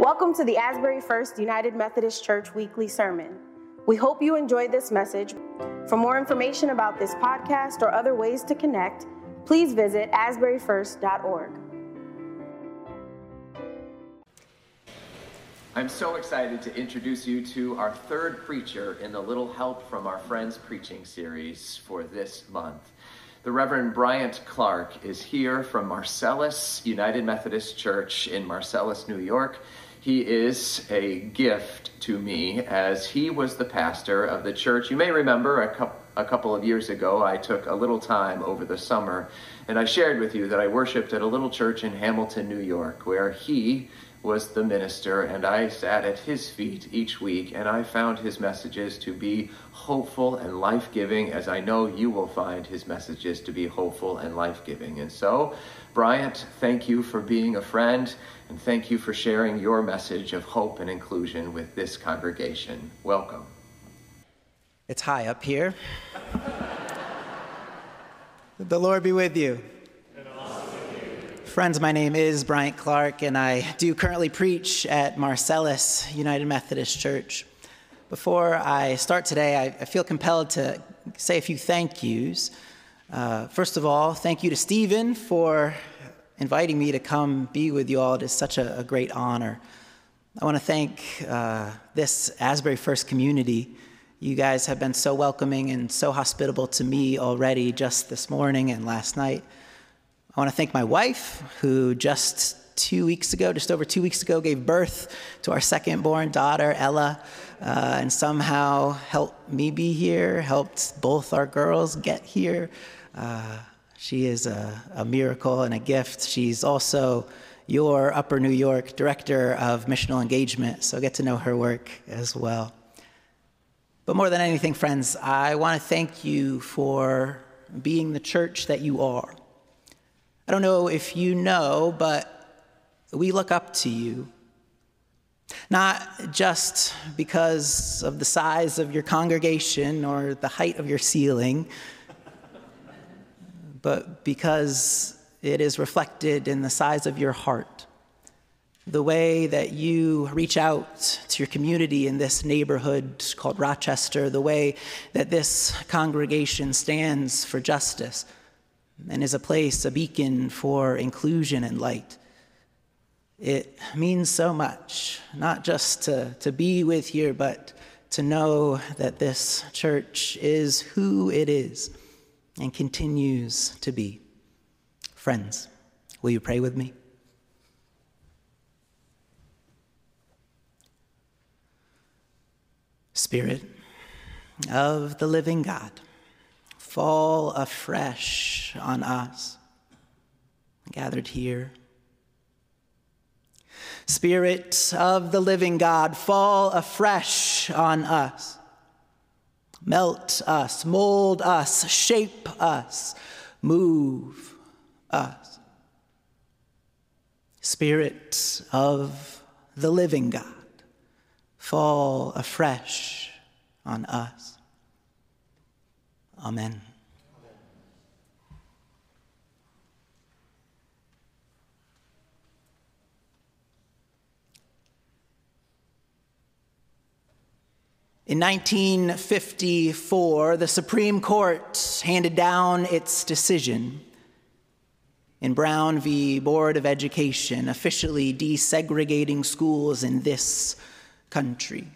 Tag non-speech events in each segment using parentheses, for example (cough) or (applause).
Welcome to the Asbury First United Methodist Church weekly sermon. We hope you enjoyed this message. For more information about this podcast or other ways to connect, please visit asburyfirst.org. I'm so excited to introduce you to our third preacher in the Little Help from Our Friends preaching series for this month. The Reverend Bryant Clark is here from Marcellus United Methodist Church in Marcellus, New York. He is a gift to me as he was the pastor of the church. You may remember a couple a couple of years ago, I took a little time over the summer and I shared with you that I worshiped at a little church in Hamilton, New York, where he was the minister and I sat at his feet each week and I found his messages to be hopeful and life giving, as I know you will find his messages to be hopeful and life giving. And so, Bryant, thank you for being a friend and thank you for sharing your message of hope and inclusion with this congregation. Welcome. It's high up here. (laughs) the Lord be with you. Friends, my name is Bryant Clark, and I do currently preach at Marcellus United Methodist Church. Before I start today, I, feel compelled to say a few thank yous. Uh, first of all, thank you to Stephen for inviting me to come be with you all. It is such a, a great honor. I want to thank uh, this Asbury First community. You guys have been so welcoming and so hospitable to me already just this morning and last night. I want to thank my wife, who just two weeks ago, just over two weeks ago, gave birth to our second born daughter, Ella, uh, and somehow helped me be here, helped both our girls get here. Uh, she is a, a miracle and a gift. She's also your Upper New York Director of Missional Engagement, so get to know her work as well. But more than anything, friends, I want to thank you for being the church that you are. I don't know if you know, but we look up to you. Not just because of the size of your congregation or the height of your ceiling, but because it is reflected in the size of your heart the way that you reach out to your community in this neighborhood called Rochester, the way that this congregation stands for justice and is a place, a beacon for inclusion and light. It means so much, not just to, to be with here, but to know that this church is who it is and continues to be. Friends, will you pray with me? Spirit of the living God, fall afresh on us gathered here. Spirit of the living God, fall afresh on us. Melt us, mold us, shape us, move us. Spirit of the living God, fall afresh on us. Amen. In 1954, the Supreme Court handed down its decision in Brown v. Board of Education, officially desegregating schools in this country.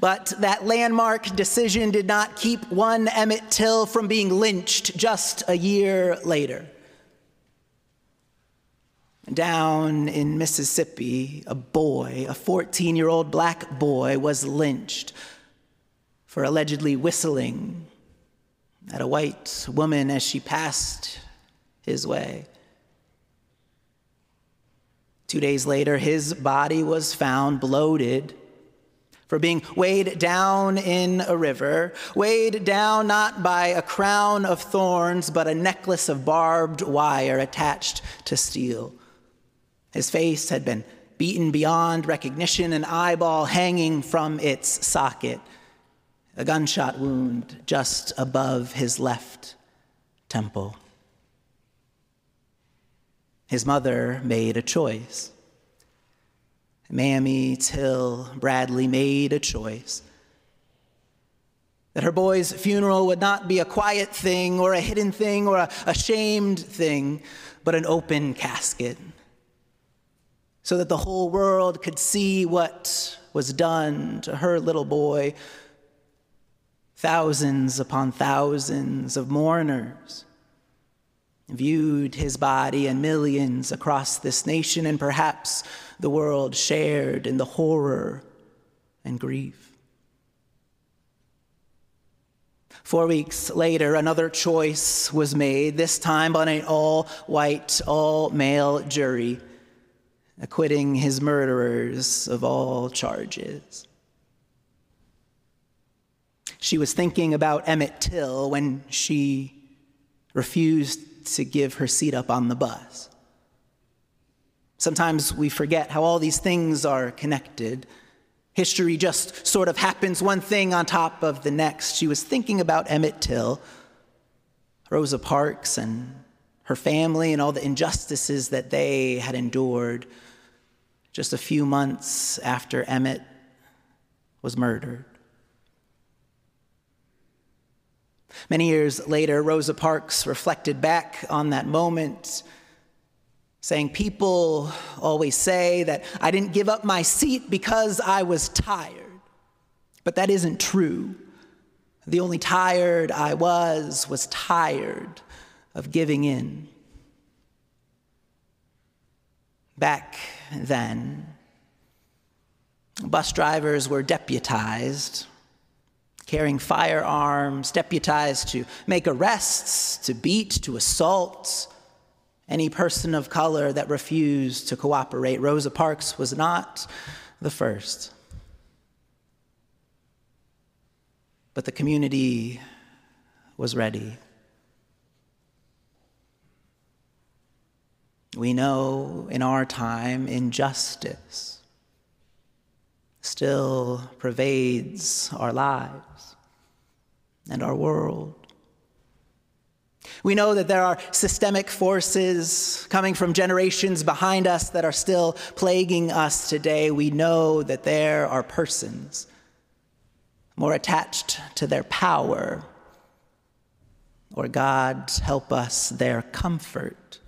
But that landmark decision did not keep one Emmett Till from being lynched just a year later. Down in Mississippi, a boy, a 14 year old black boy, was lynched for allegedly whistling at a white woman as she passed his way. Two days later, his body was found bloated for being weighed down in a river, weighed down not by a crown of thorns, but a necklace of barbed wire attached to steel. His face had been beaten beyond recognition, an eyeball hanging from its socket, a gunshot wound just above his left temple. His mother made a choice. Mamie Till Bradley made a choice that her boy's funeral would not be a quiet thing or a hidden thing or a, a shamed thing, but an open casket, so that the whole world could see what was done to her little boy. Thousands upon thousands of mourners viewed his body, and millions across this nation and perhaps the world shared in the horror and grief. Four weeks later, another choice was made, this time on an all white, all male jury, acquitting his murderers of all charges. She was thinking about Emmett Till when she refused to give her seat up on the bus. Sometimes we forget how all these things are connected. History just sort of happens one thing on top of the next. She was thinking about Emmett Till, Rosa Parks, and her family, and all the injustices that they had endured just a few months after Emmett was murdered. Many years later, Rosa Parks reflected back on that moment, saying, People always say that I didn't give up my seat because I was tired. But that isn't true. The only tired I was was tired of giving in. Back then, bus drivers were deputized carrying firearms, deputized to make arrests, to beat, to assault any person of color that refused to cooperate. Rosa Parks was not the first. But the community was ready. We know in our time injustice still pervades our lives and our world. We know that there are systemic forces coming from generations behind us that are still plaguing us today. We know that there are persons more attached to their power, or God help us, their comfort,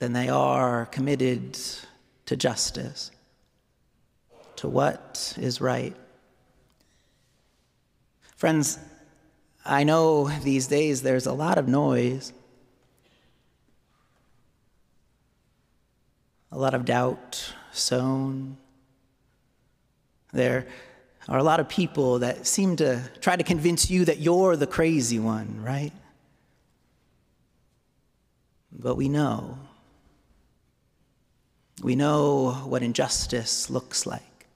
than they are committed to justice to what is right. Friends, I know these days there's a lot of noise, a lot of doubt sown. There are a lot of people that seem to try to convince you that you're the crazy one, right? But we know. We know what injustice looks like.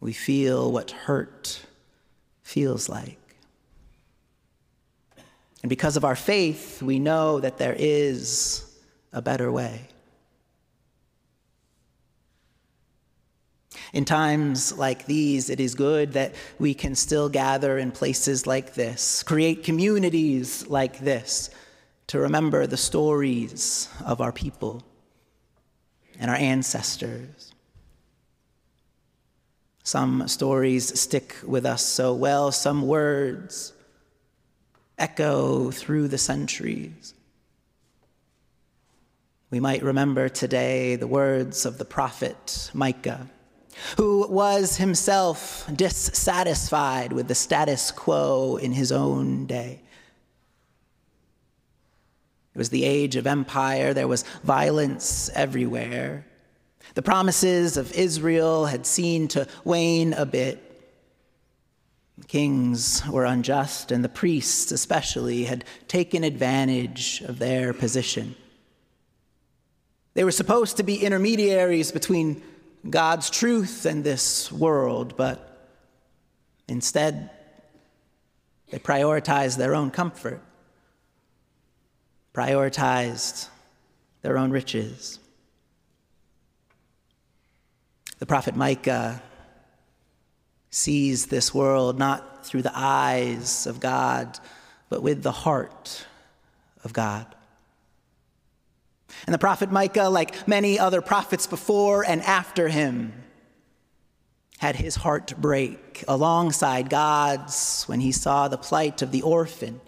We feel what hurt feels like. And because of our faith, we know that there is a better way. In times like these, it is good that we can still gather in places like this, create communities like this, to remember the stories of our people and our ancestors. Some stories stick with us so well, some words echo through the centuries. We might remember today the words of the prophet Micah, who was himself dissatisfied with the status quo in his own day. It was the age of empire, there was violence everywhere. The promises of Israel had seemed to wane a bit. The kings were unjust, and the priests, especially, had taken advantage of their position. They were supposed to be intermediaries between God's truth and this world, but instead, they prioritized their own comfort, prioritized their own riches. The prophet Micah sees this world not through the eyes of God, but with the heart of God. And the prophet Micah, like many other prophets before and after him, had his heart break alongside God's when he saw the plight of the orphan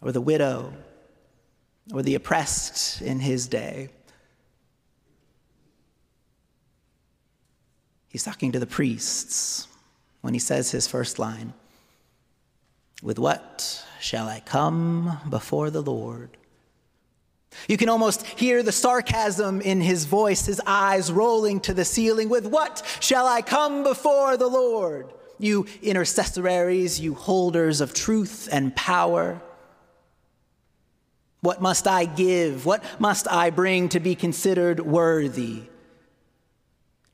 or the widow or the oppressed in his day. He's talking to the priests when he says his first line With what shall I come before the Lord? You can almost hear the sarcasm in his voice, his eyes rolling to the ceiling. With what shall I come before the Lord? You intercessoraries, you holders of truth and power. What must I give? What must I bring to be considered worthy?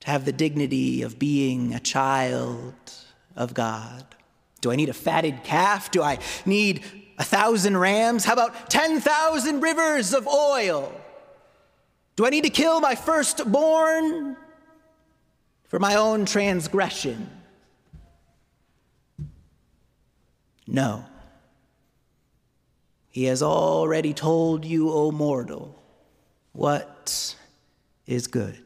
Have the dignity of being a child of God? Do I need a fatted calf? Do I need a thousand rams? How about 10,000 rivers of oil? Do I need to kill my firstborn for my own transgression? No. He has already told you, O mortal, what is good.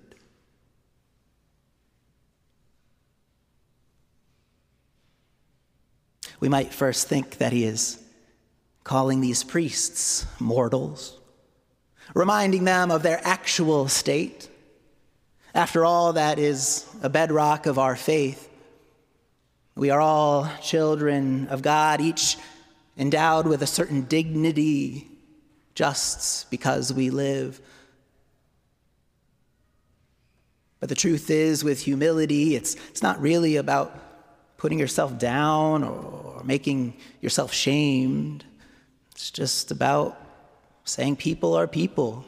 We might first think that he is calling these priests mortals, reminding them of their actual state. After all, that is a bedrock of our faith. We are all children of God, each endowed with a certain dignity just because we live. But the truth is, with humility, it's, it's not really about putting yourself down or making yourself shamed. It's just about saying people are people.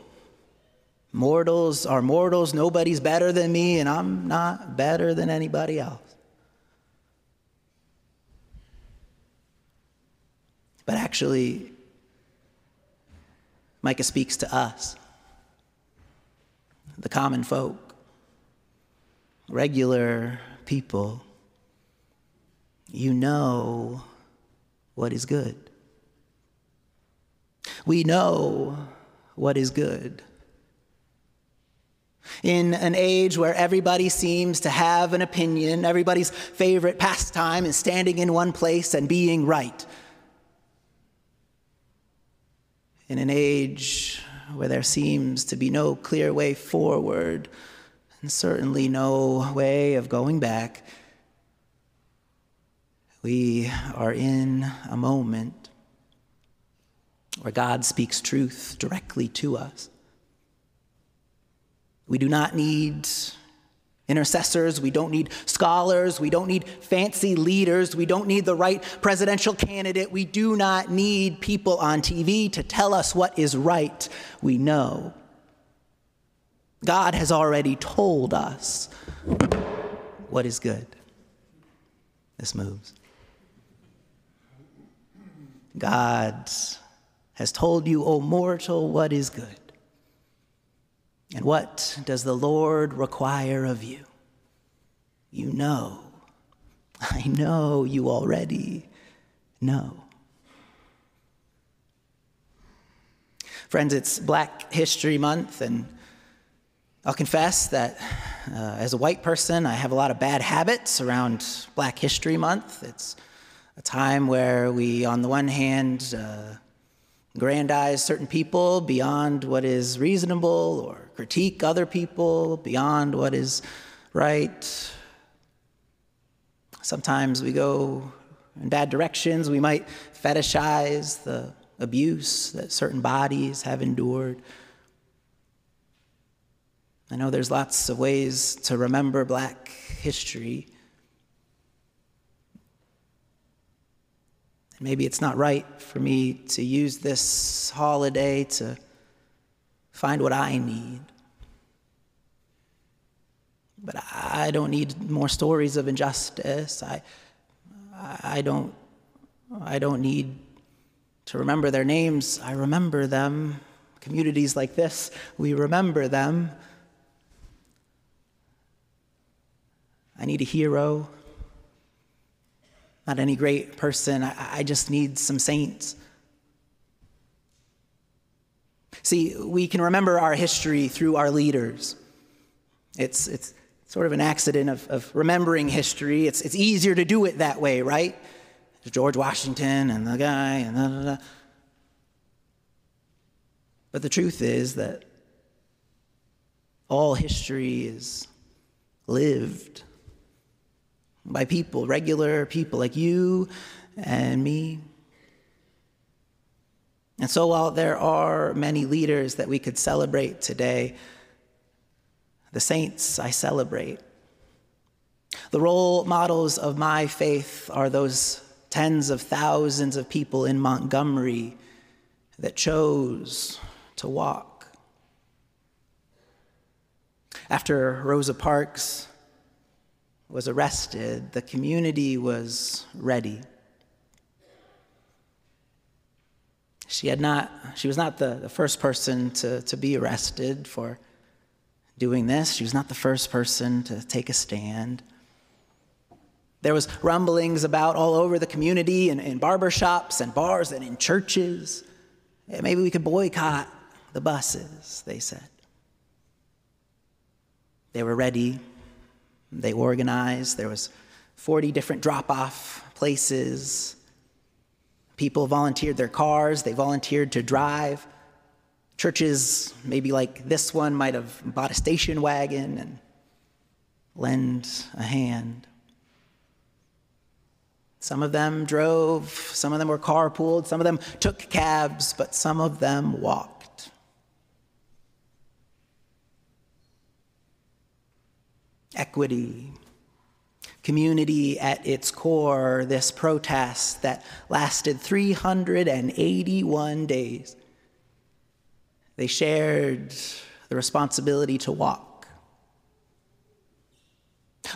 Mortals are mortals. Nobody's better than me, and I'm not better than anybody else. But actually, Micah speaks to us, the common folk, regular people. You know what is good. We know what is good. In an age where everybody seems to have an opinion, everybody's favorite pastime is standing in one place and being right. In an age where there seems to be no clear way forward and certainly no way of going back, we are in a moment where God speaks truth directly to us. We do not need intercessors. We don't need scholars. We don't need fancy leaders. We don't need the right presidential candidate. We do not need people on TV to tell us what is right. We know. God has already told us what is good. This moves. God's has told you, O mortal, what is good. And what does the Lord require of you? You know. (laughs) I know you already know. Friends, it's Black History Month, and I'll confess that uh, as a white person, I have a lot of bad habits around Black History Month. It's a time where we, on the one hand, uh, aggrandize certain people beyond what is reasonable or critique other people beyond what is right. Sometimes we go in bad directions. We might fetishize the abuse that certain bodies have endured. I know there's lots of ways to remember black history. Maybe it's not right for me to use this holiday to find what I need. But I don't need more stories of injustice. I, I, don't, I don't need to remember their names. I remember them. Communities like this, we remember them. I need a hero not any great person. I, I just need some saints. See, we can remember our history through our leaders. It's, it's sort of an accident of, of remembering history. It's, it's easier to do it that way, right? George Washington and the guy and da, da, da. But the truth is that all history is lived by people, regular people like you and me. And so, while there are many leaders that we could celebrate today, the saints I celebrate. The role models of my faith are those tens of thousands of people in Montgomery that chose to walk. After Rosa Parks was arrested, the community was ready. She, had not, she was not the, the first person to, to be arrested for doing this. She was not the first person to take a stand. There was rumblings about all over the community and in barbershops and bars and in churches. Maybe we could boycott the buses, they said. They were ready. They organized. There was 40 different drop-off places. People volunteered their cars. They volunteered to drive. Churches, maybe like this one, might have bought a station wagon and lend a hand. Some of them drove, some of them were carpooled, some of them took cabs, but some of them walked. Equity, community at its core, this protest that lasted 381 days they shared the responsibility to walk.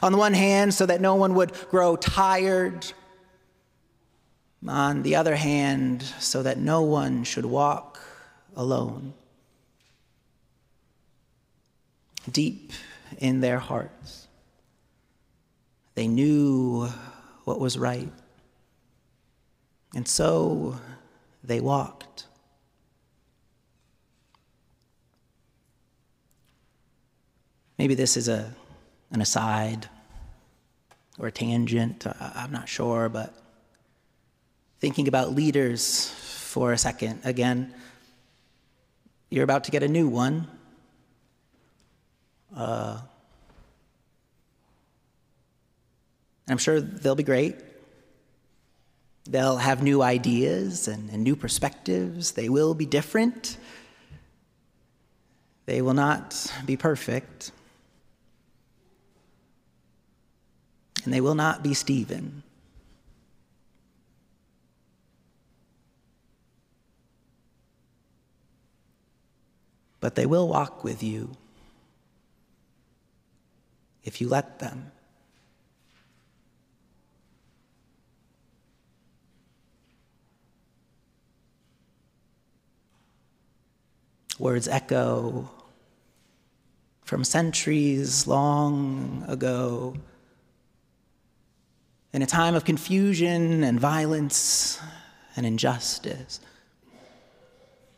On the one hand, so that no one would grow tired. On the other hand, so that no one should walk alone. Deep in their hearts, they knew what was right. And so they walked. Maybe this is a, an aside or a tangent, I'm not sure, but thinking about leaders for a second again, you're about to get a new one. Uh, I'm sure they'll be great. They'll have new ideas and, and new perspectives. They will be different. They will not be perfect. and they will not be Stephen. But they will walk with you if you let them. Words echo from centuries long ago in a time of confusion and violence and injustice.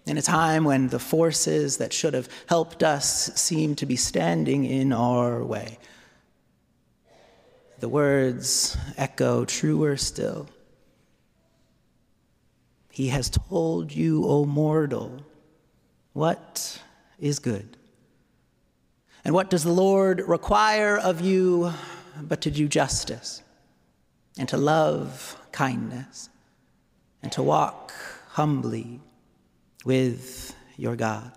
In a time when the forces that should have helped us seem to be standing in our way. The words echo truer still. He has told you, O mortal, what is good. And what does the Lord require of you but to do justice? and to love kindness and to walk humbly with your God.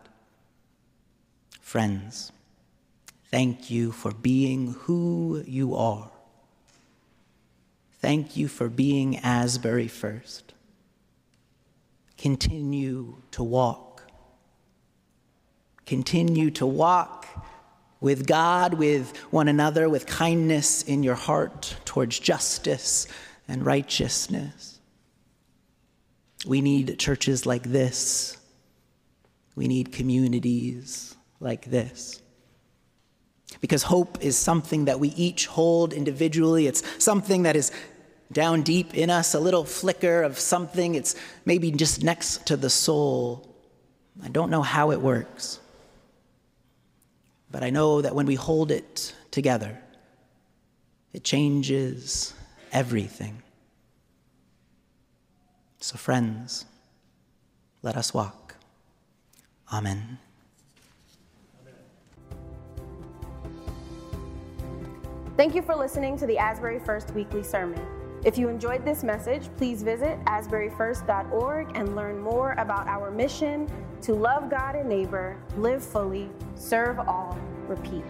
Friends, thank you for being who you are. Thank you for being Asbury first. Continue to walk. Continue to walk with God, with one another, with kindness in your heart towards justice and righteousness. We need churches like this. We need communities like this. Because hope is something that we each hold individually. It's something that is down deep in us, a little flicker of something. It's maybe just next to the soul. I don't know how it works, but I know that when we hold it together, it changes everything. So, friends, let us walk. Amen. Thank you for listening to the Asbury First Weekly Sermon. If you enjoyed this message, please visit asburyfirst.org and learn more about our mission to love God and neighbor, live fully, serve all, repeat.